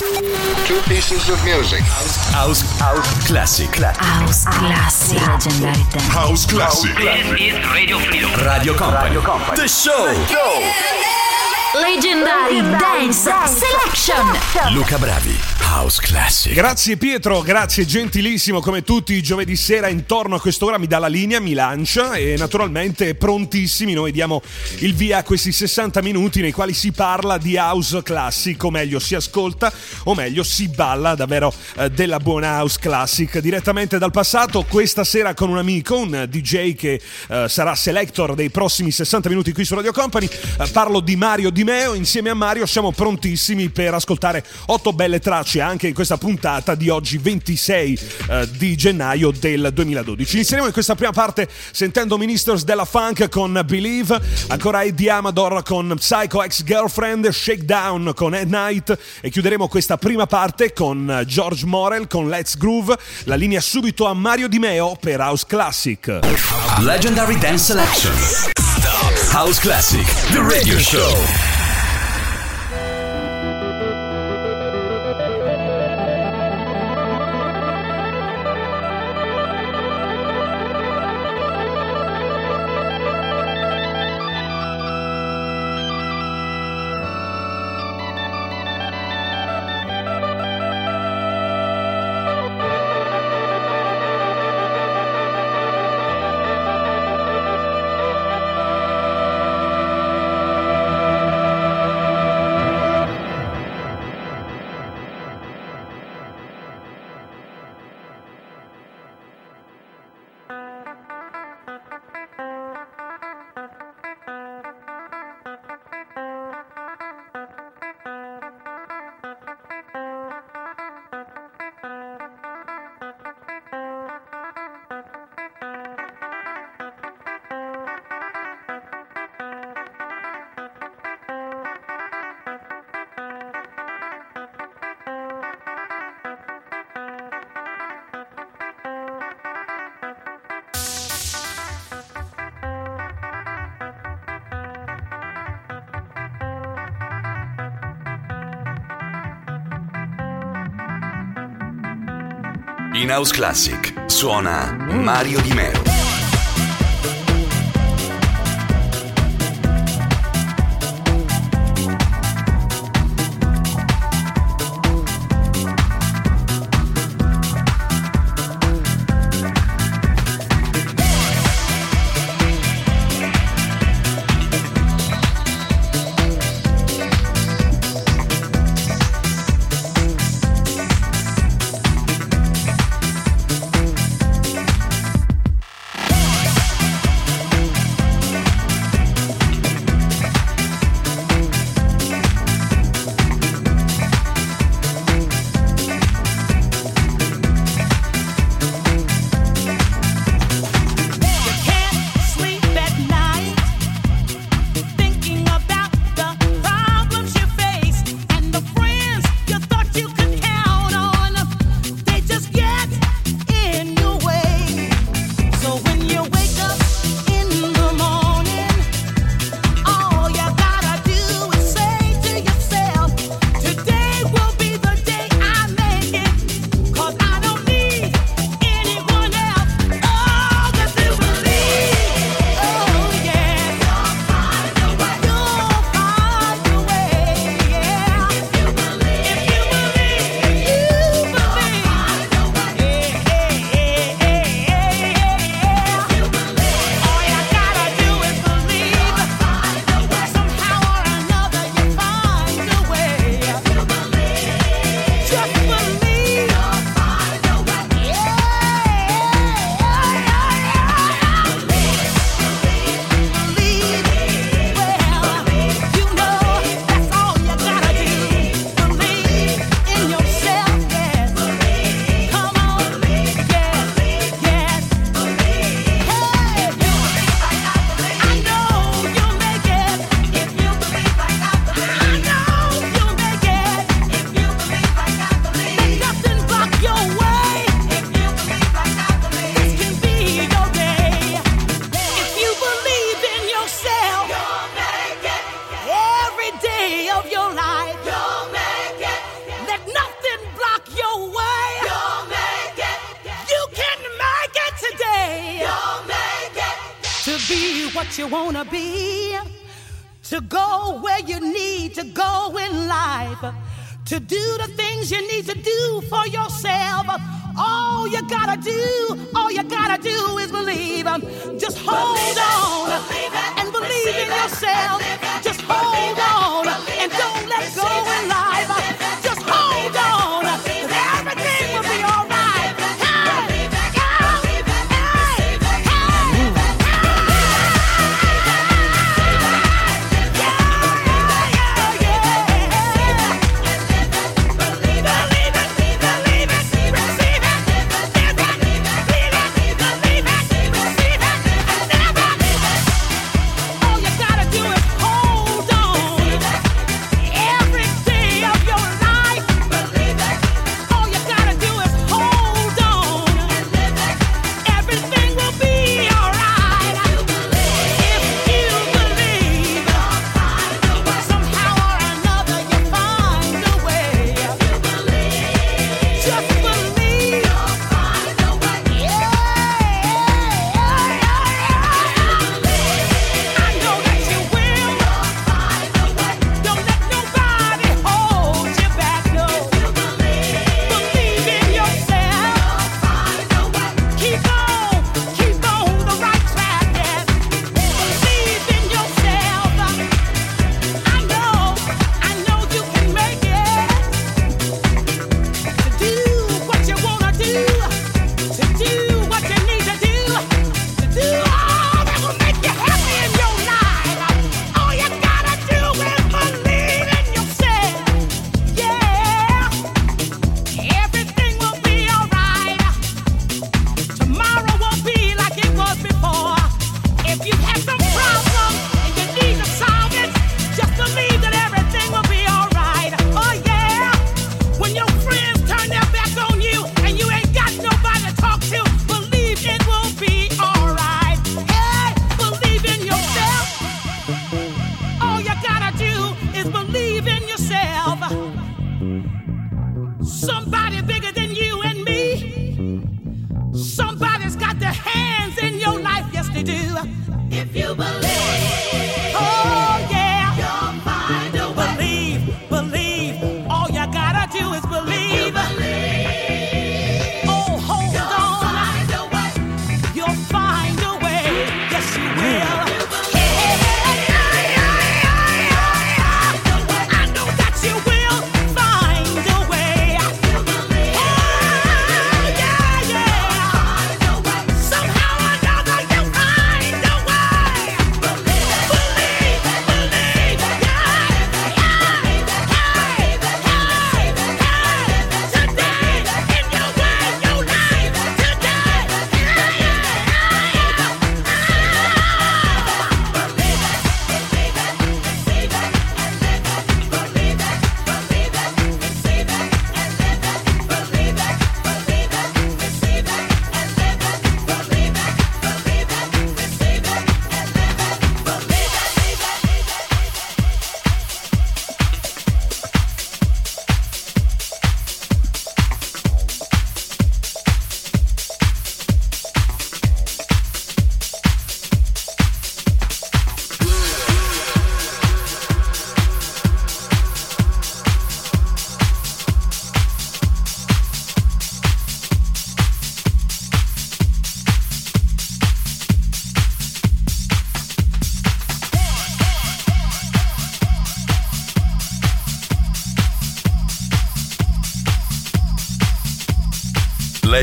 Two pieces of music. House, house classic. House Classic. Legendary Dance. House classic. This is Radio Freedom. Radio Company. The show. Legendary Dance Selection. Luca Bravi. House classic. Grazie Pietro, grazie gentilissimo come tutti i giovedì sera intorno a quest'ora mi dà la linea, mi lancia e naturalmente prontissimi noi diamo il via a questi 60 minuti nei quali si parla di house classic, o meglio si ascolta o meglio si balla davvero eh, della buona house classic direttamente dal passato questa sera con un amico, un DJ che eh, sarà selector dei prossimi 60 minuti qui su Radio Company, Eh, parlo di Mario Di Meo, insieme a Mario siamo prontissimi per ascoltare otto belle tracce anche in questa puntata di oggi 26 eh, di gennaio del 2012. Inizieremo in questa prima parte sentendo Ministers della Funk con Believe, ancora Eddie Amador con Psycho Ex Girlfriend, Shakedown con At Night e chiuderemo questa prima parte con George Morel con Let's Groove, la linea subito a Mario Di Meo per House Classic. Legendary Dance Selection. House classic. The radio show. House Classic. Suona Mario Di Meo. what you wanna be, to go where you need to go in life, to do the things you need to do for yourself. All you gotta do, all you gotta do is believe. Just hold believe on it, and believe in yourself. Just hold on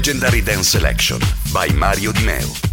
Legendary Dance Selection by Mario Di Meo.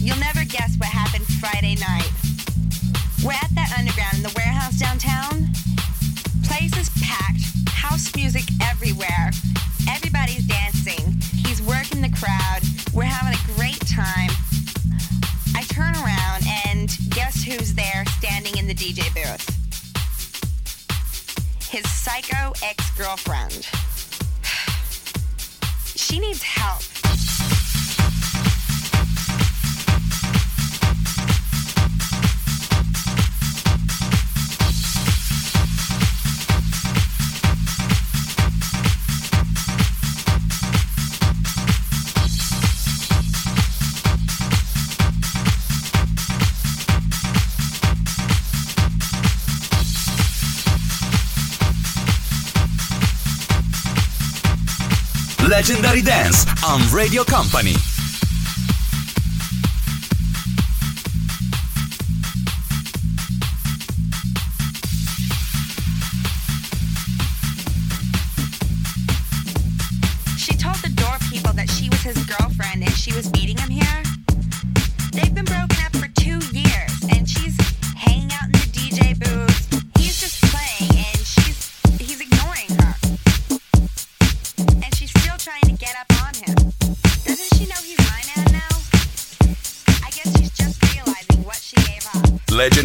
You'll never guess what happened Friday night. We're at that underground in the warehouse downtown. Place is packed, house music everywhere. Everybody's dancing. He's working the crowd. We're having a great time. I turn around and guess who's there standing in the DJ booth? His psycho ex-girlfriend. She needs help. Legendary Dance on Radio Company.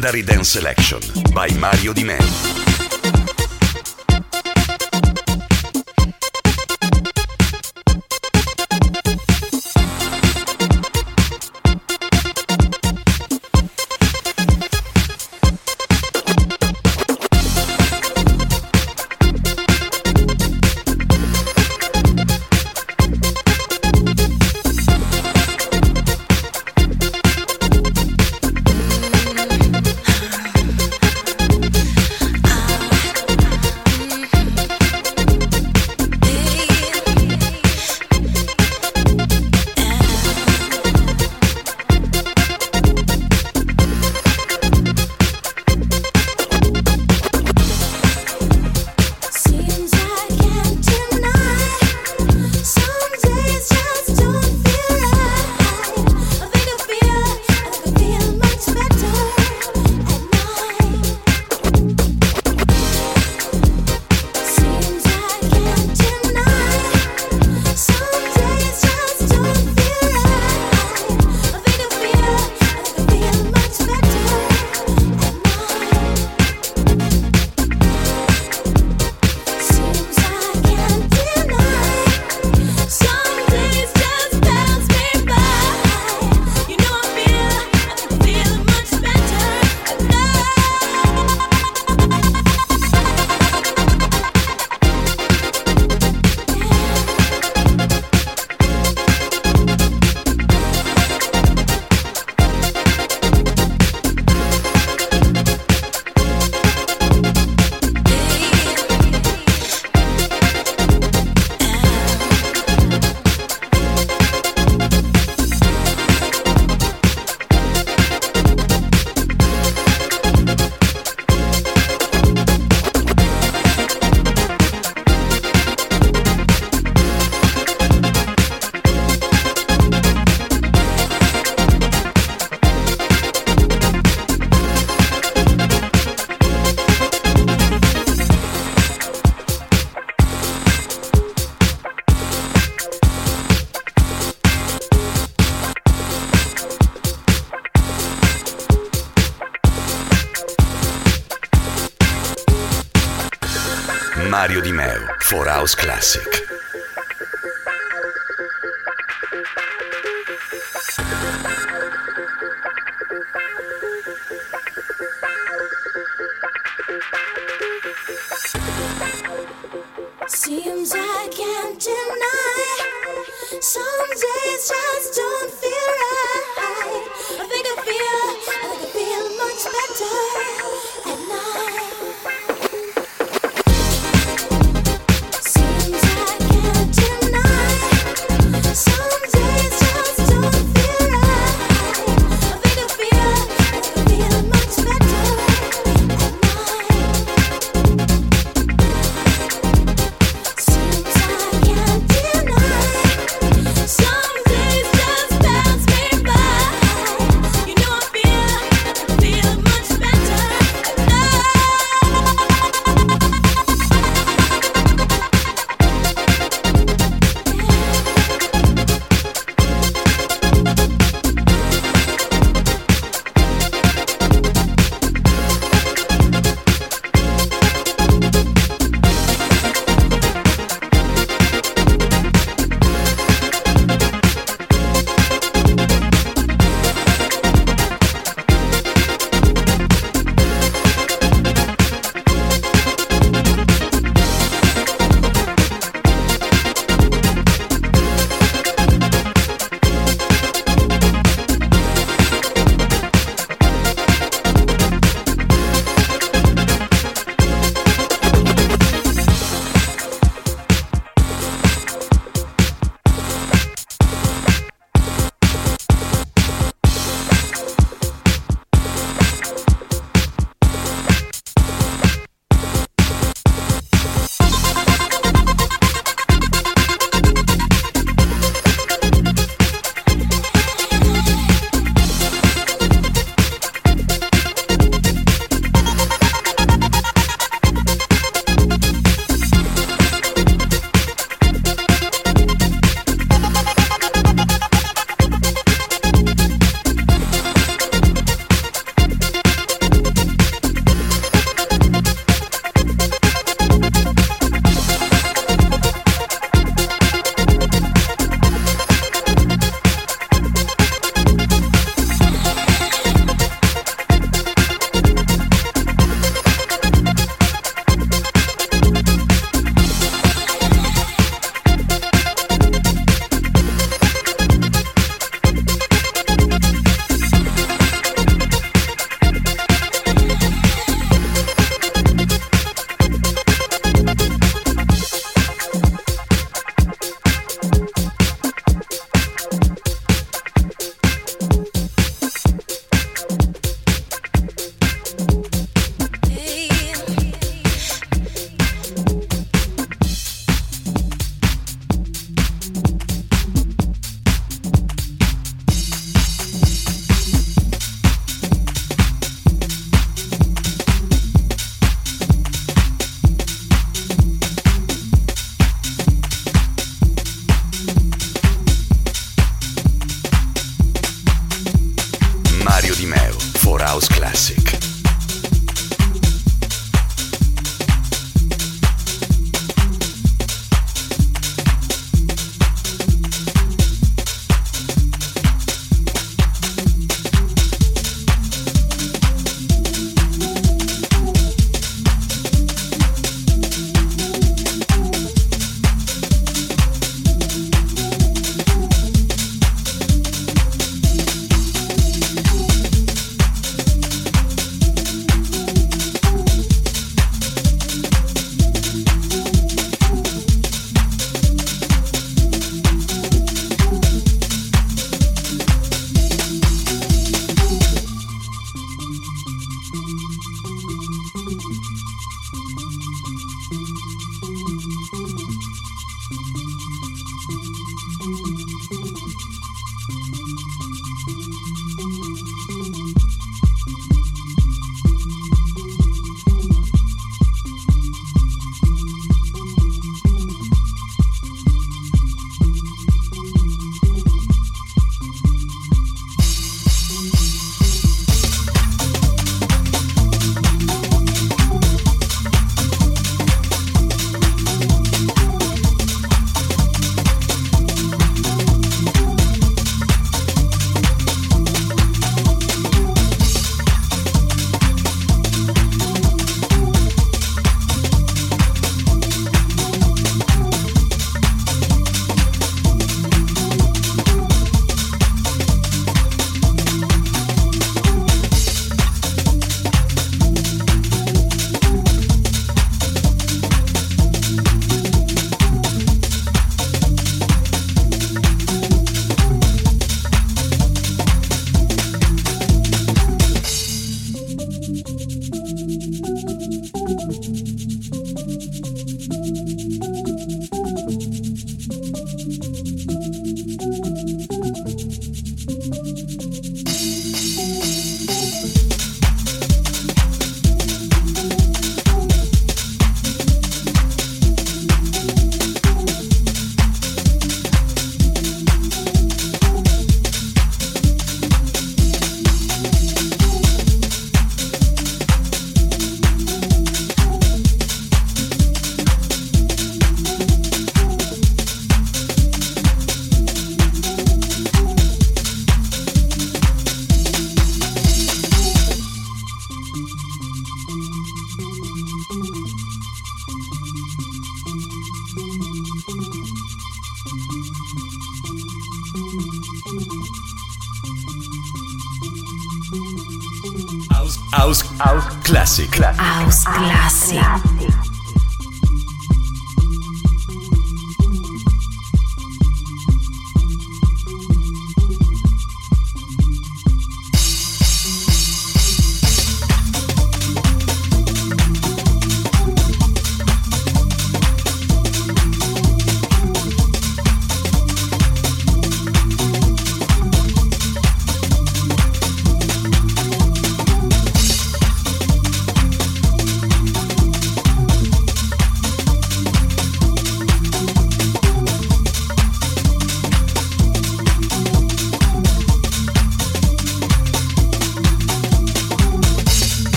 Legendary Dance Selection by Mario Di Meo. House Classic. Classic.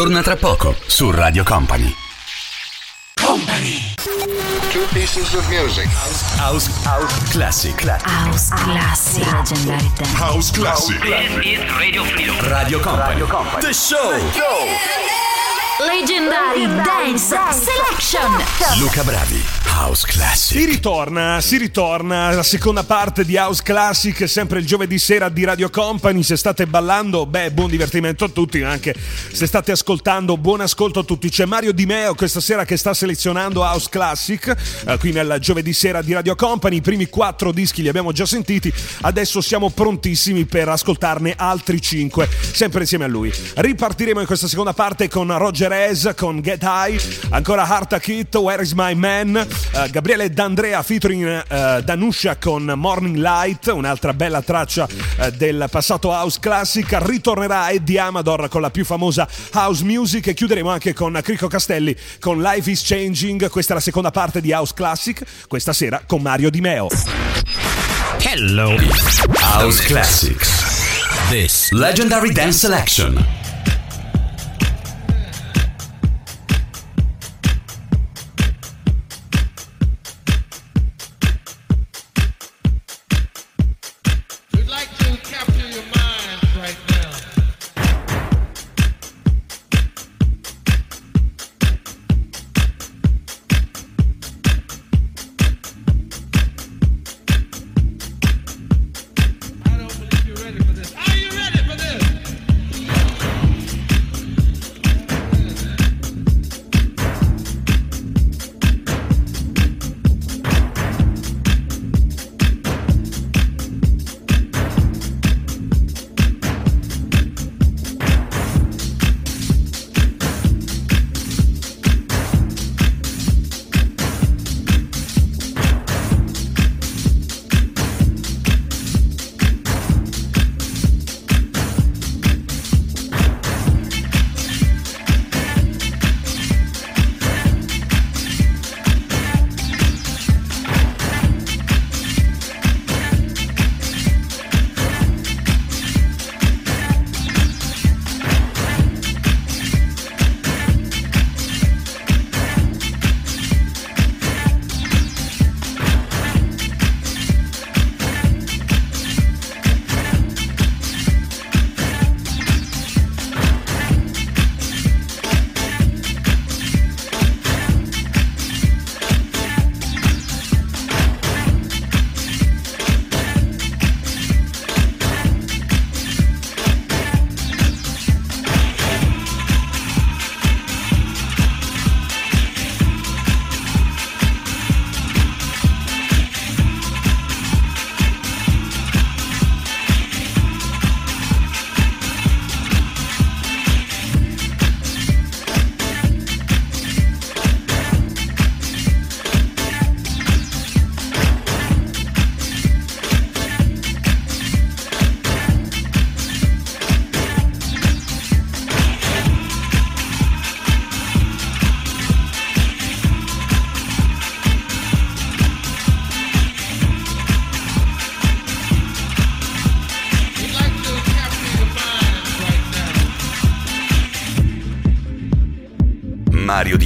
Ritorna tra poco su Radio Company. Two pieces of music. House, house classic. House Classic. Legendary Dance. House Classic. Radio Company. The show. Legendary Dance Selection. Luca Bravi. House Si Classic. ritorna, si ritorna la seconda parte di House Classic, sempre il giovedì sera di Radio Company. Se state ballando, beh, buon divertimento a tutti, anche se state ascoltando, buon ascolto a tutti. C'è Mario Di Meo questa sera che sta selezionando House Classic, eh, qui nel giovedì sera di Radio Company. I primi quattro dischi li abbiamo già sentiti, adesso siamo prontissimi per ascoltarne altri cinque, sempre insieme a lui. Ripartiremo in questa seconda parte con Roger Ez, con Get High, ancora Heart Kit, Where is My Man, eh, Gabriele D'Andrea featuring eh, Danusha con Morning Light, un'altra bella traccia eh, del passato house classic. Ritornerà Eddie Amador con la più famosa house music e chiuderemo anche con Crico Castelli con Life is Changing. Questa è la seconda parte di House Classic, questa sera con Mario Di Meo. Hello. House Classics. This Legendary Dance Selection.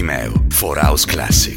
Now. Mario Di Meo for House Classic.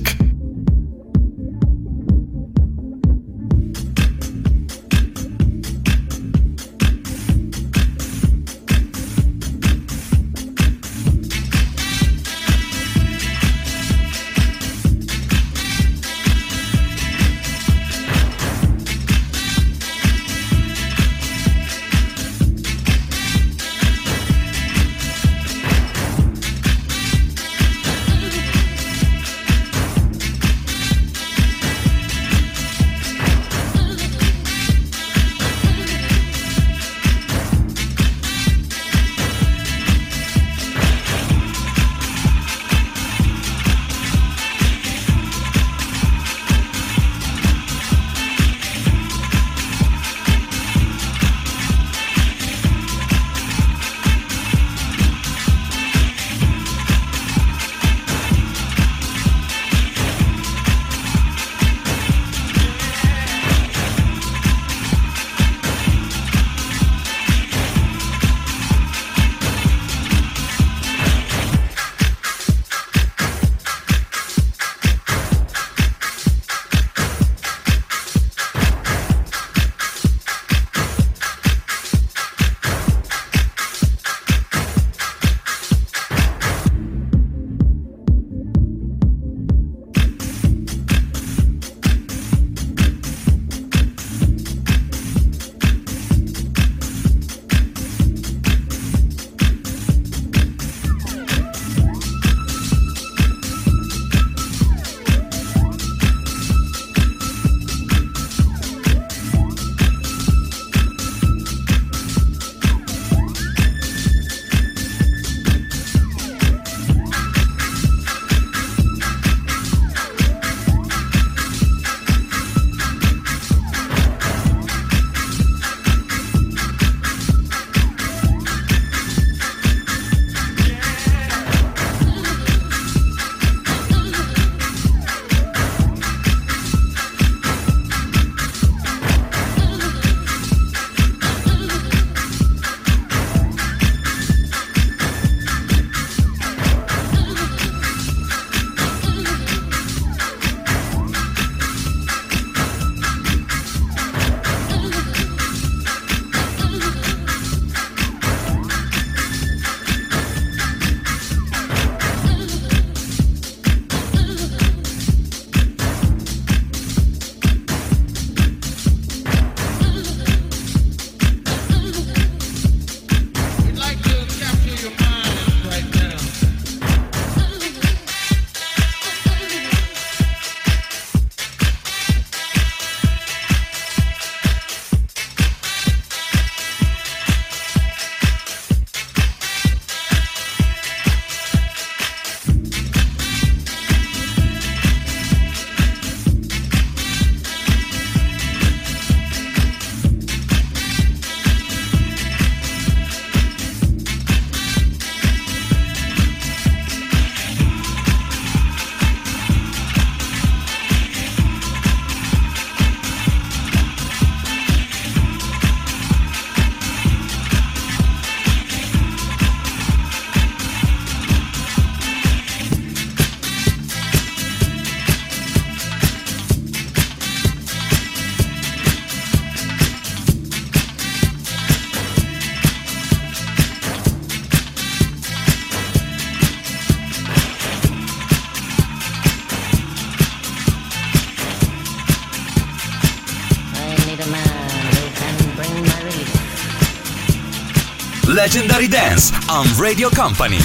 Legendary Dance on Radio Company.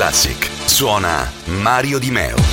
Classic. Suona Mario Di Meo.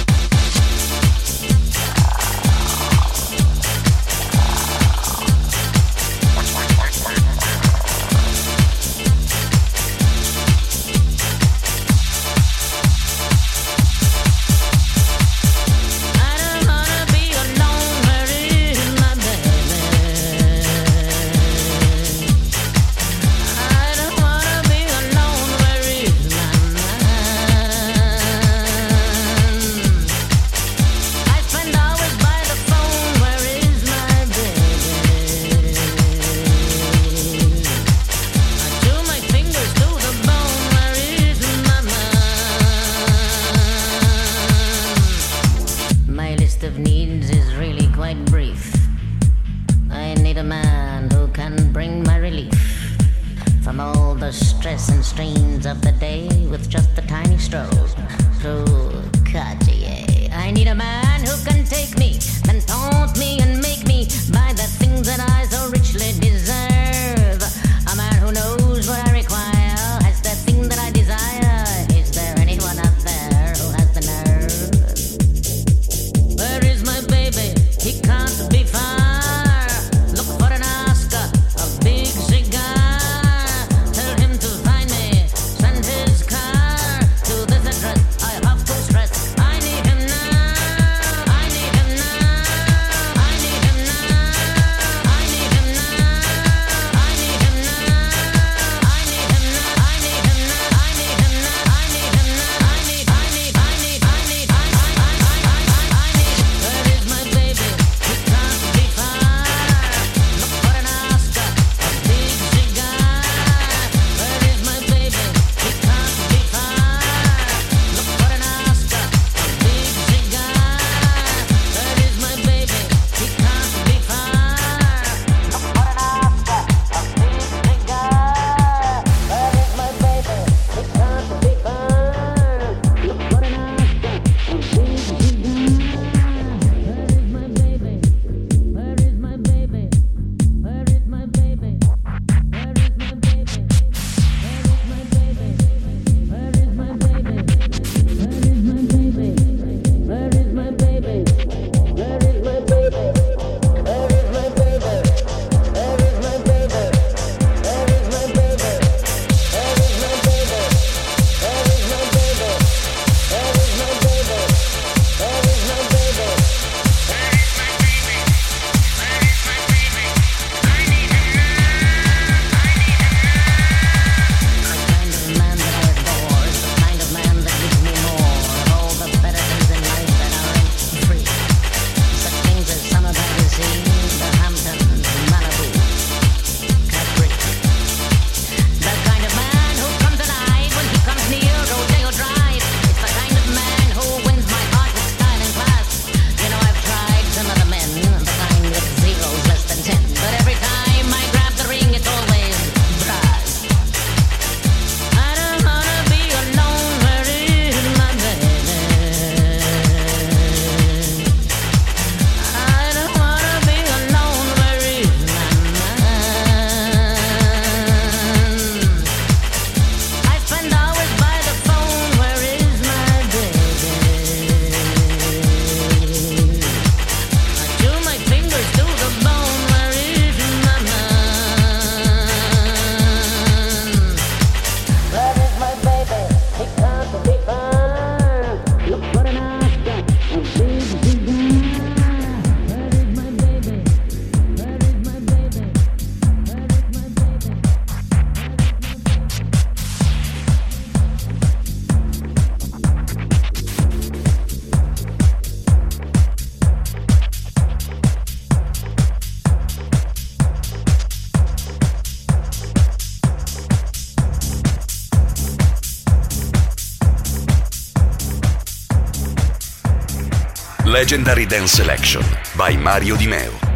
Legendary Dance Selection by Mario Di Meo.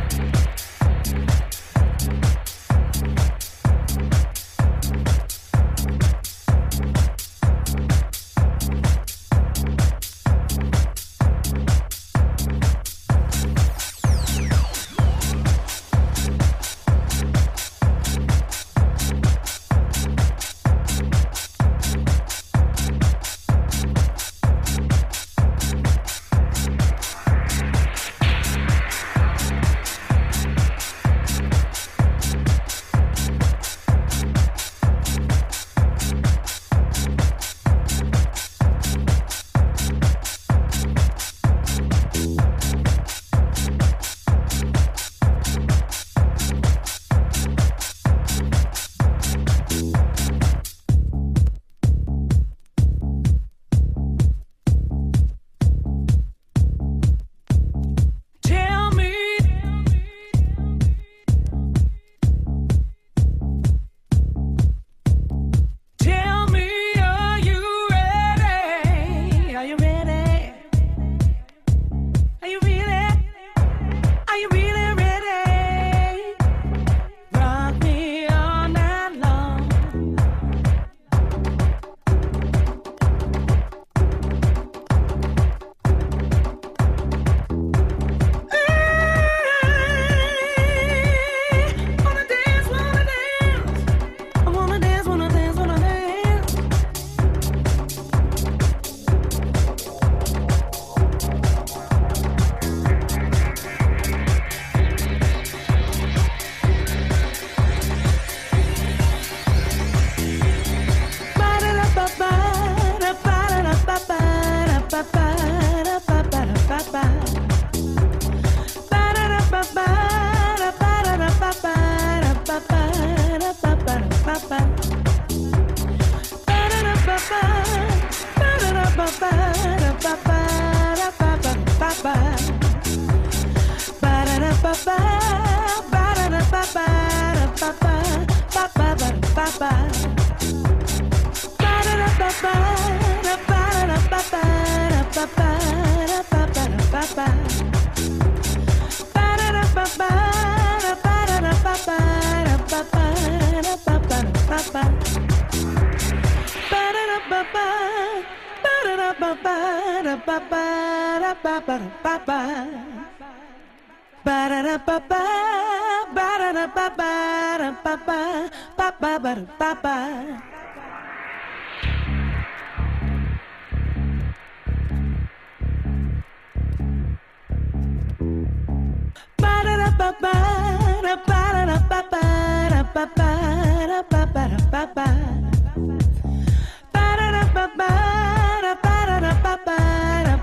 Ba-da-da-ba-ba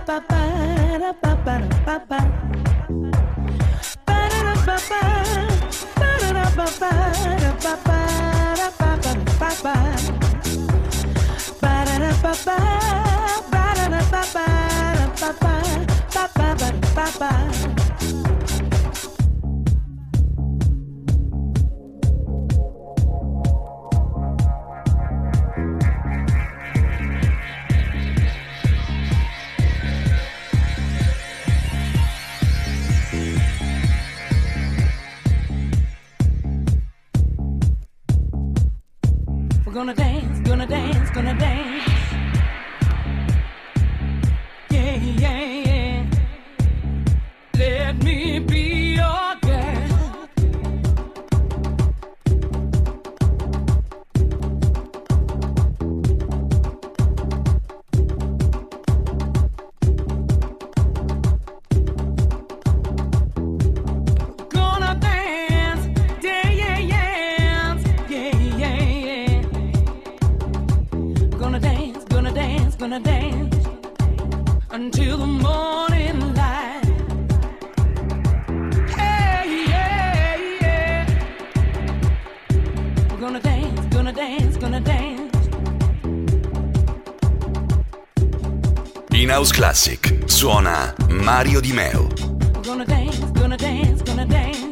Bye. gonna dance, gonna dance, gonna dance. Classic. Suona Mario Di Meo. We're gonna dance, gonna dance, gonna dance.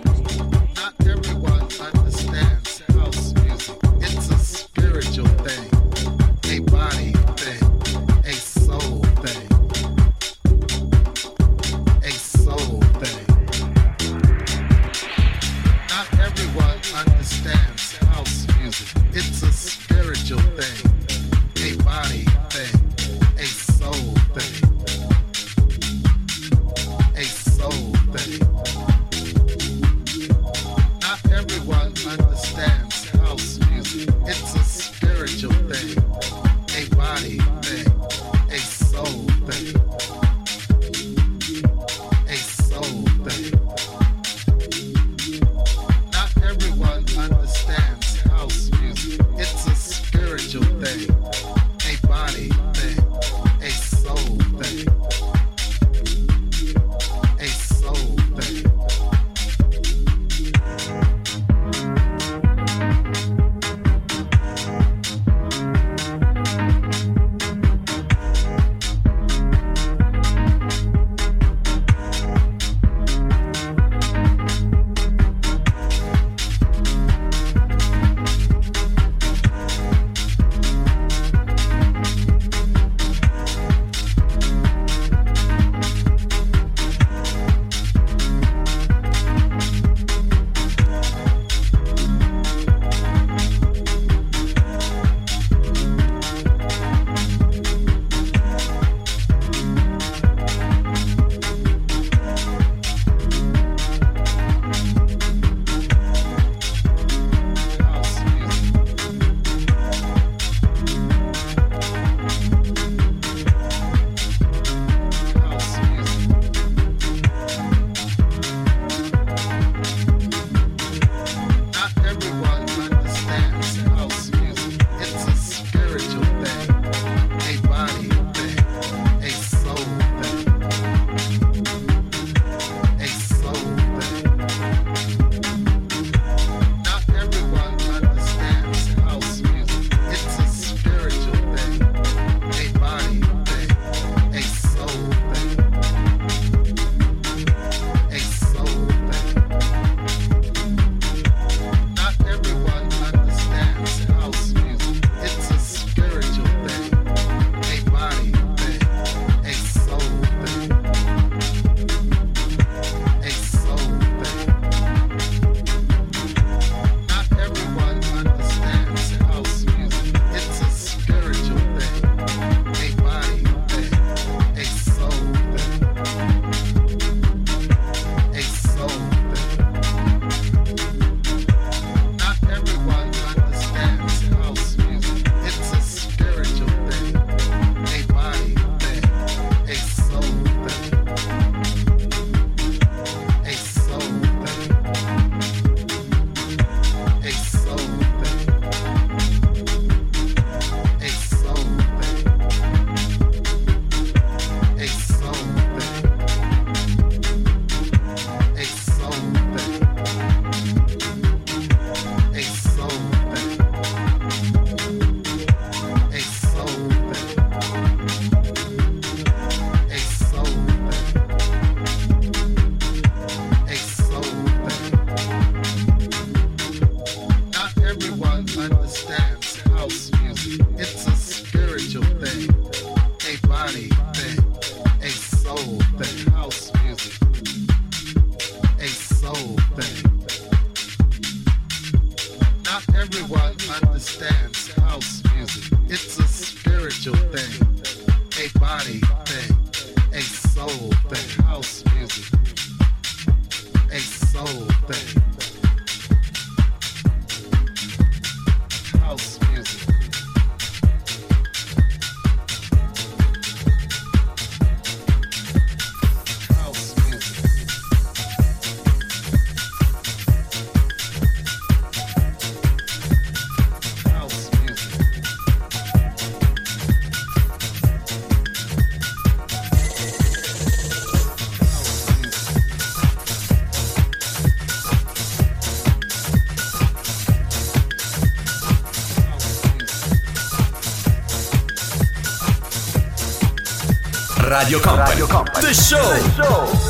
Radio Company. The Show. Go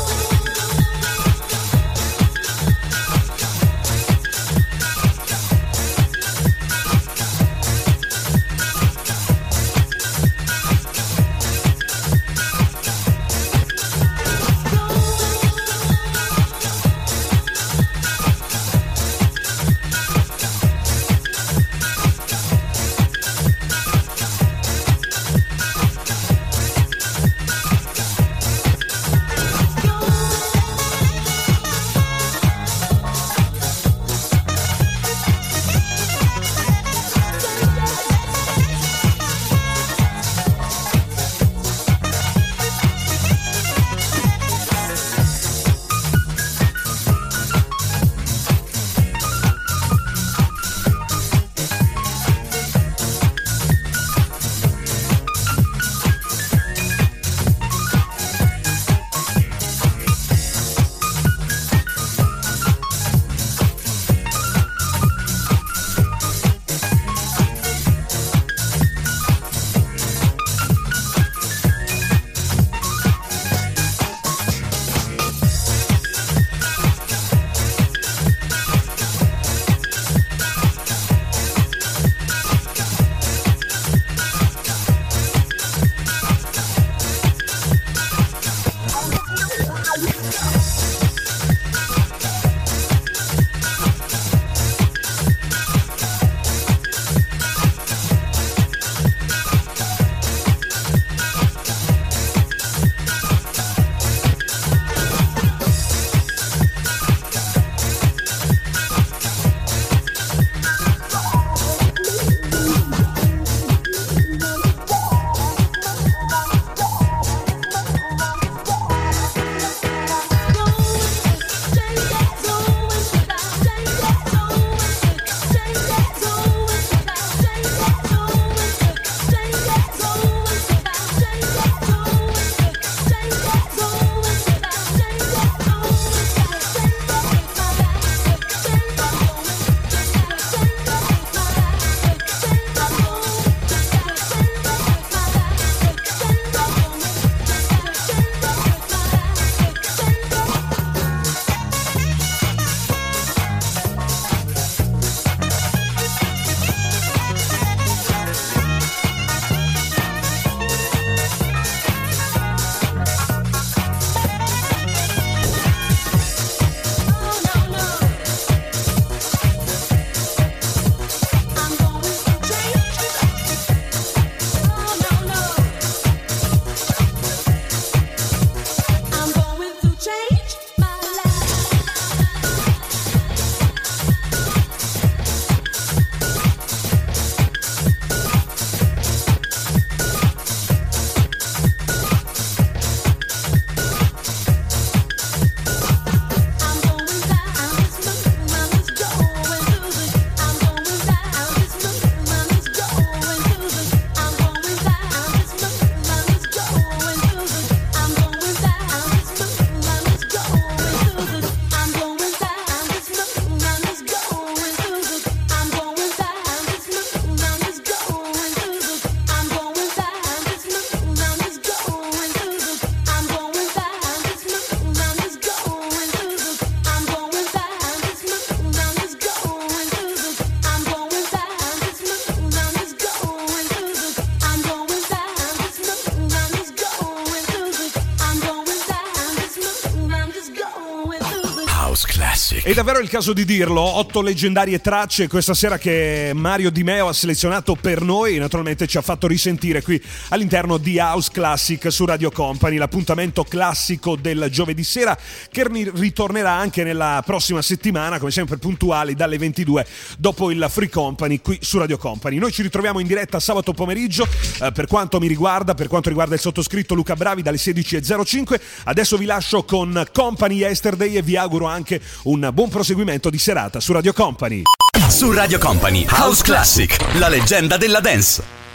È davvero il caso di dirlo, otto leggendarie tracce questa sera che Mario Di Meo ha selezionato per noi e naturalmente ci ha fatto risentire qui all'interno di House Classic su Radio Company, l'appuntamento classico del giovedì sera che ri- ritornerà anche nella prossima settimana, come sempre puntuali dalle 22 dopo il Free Company qui su Radio Company. Noi ci ritroviamo in diretta sabato pomeriggio, eh, per quanto mi riguarda, per quanto riguarda il sottoscritto Luca Bravi dalle 16.05. Adesso vi lascio con Company Yesterday e vi auguro anche un buon proseguimento di serata su Radio Company. Su Radio Company, House Classic, la leggenda della dance.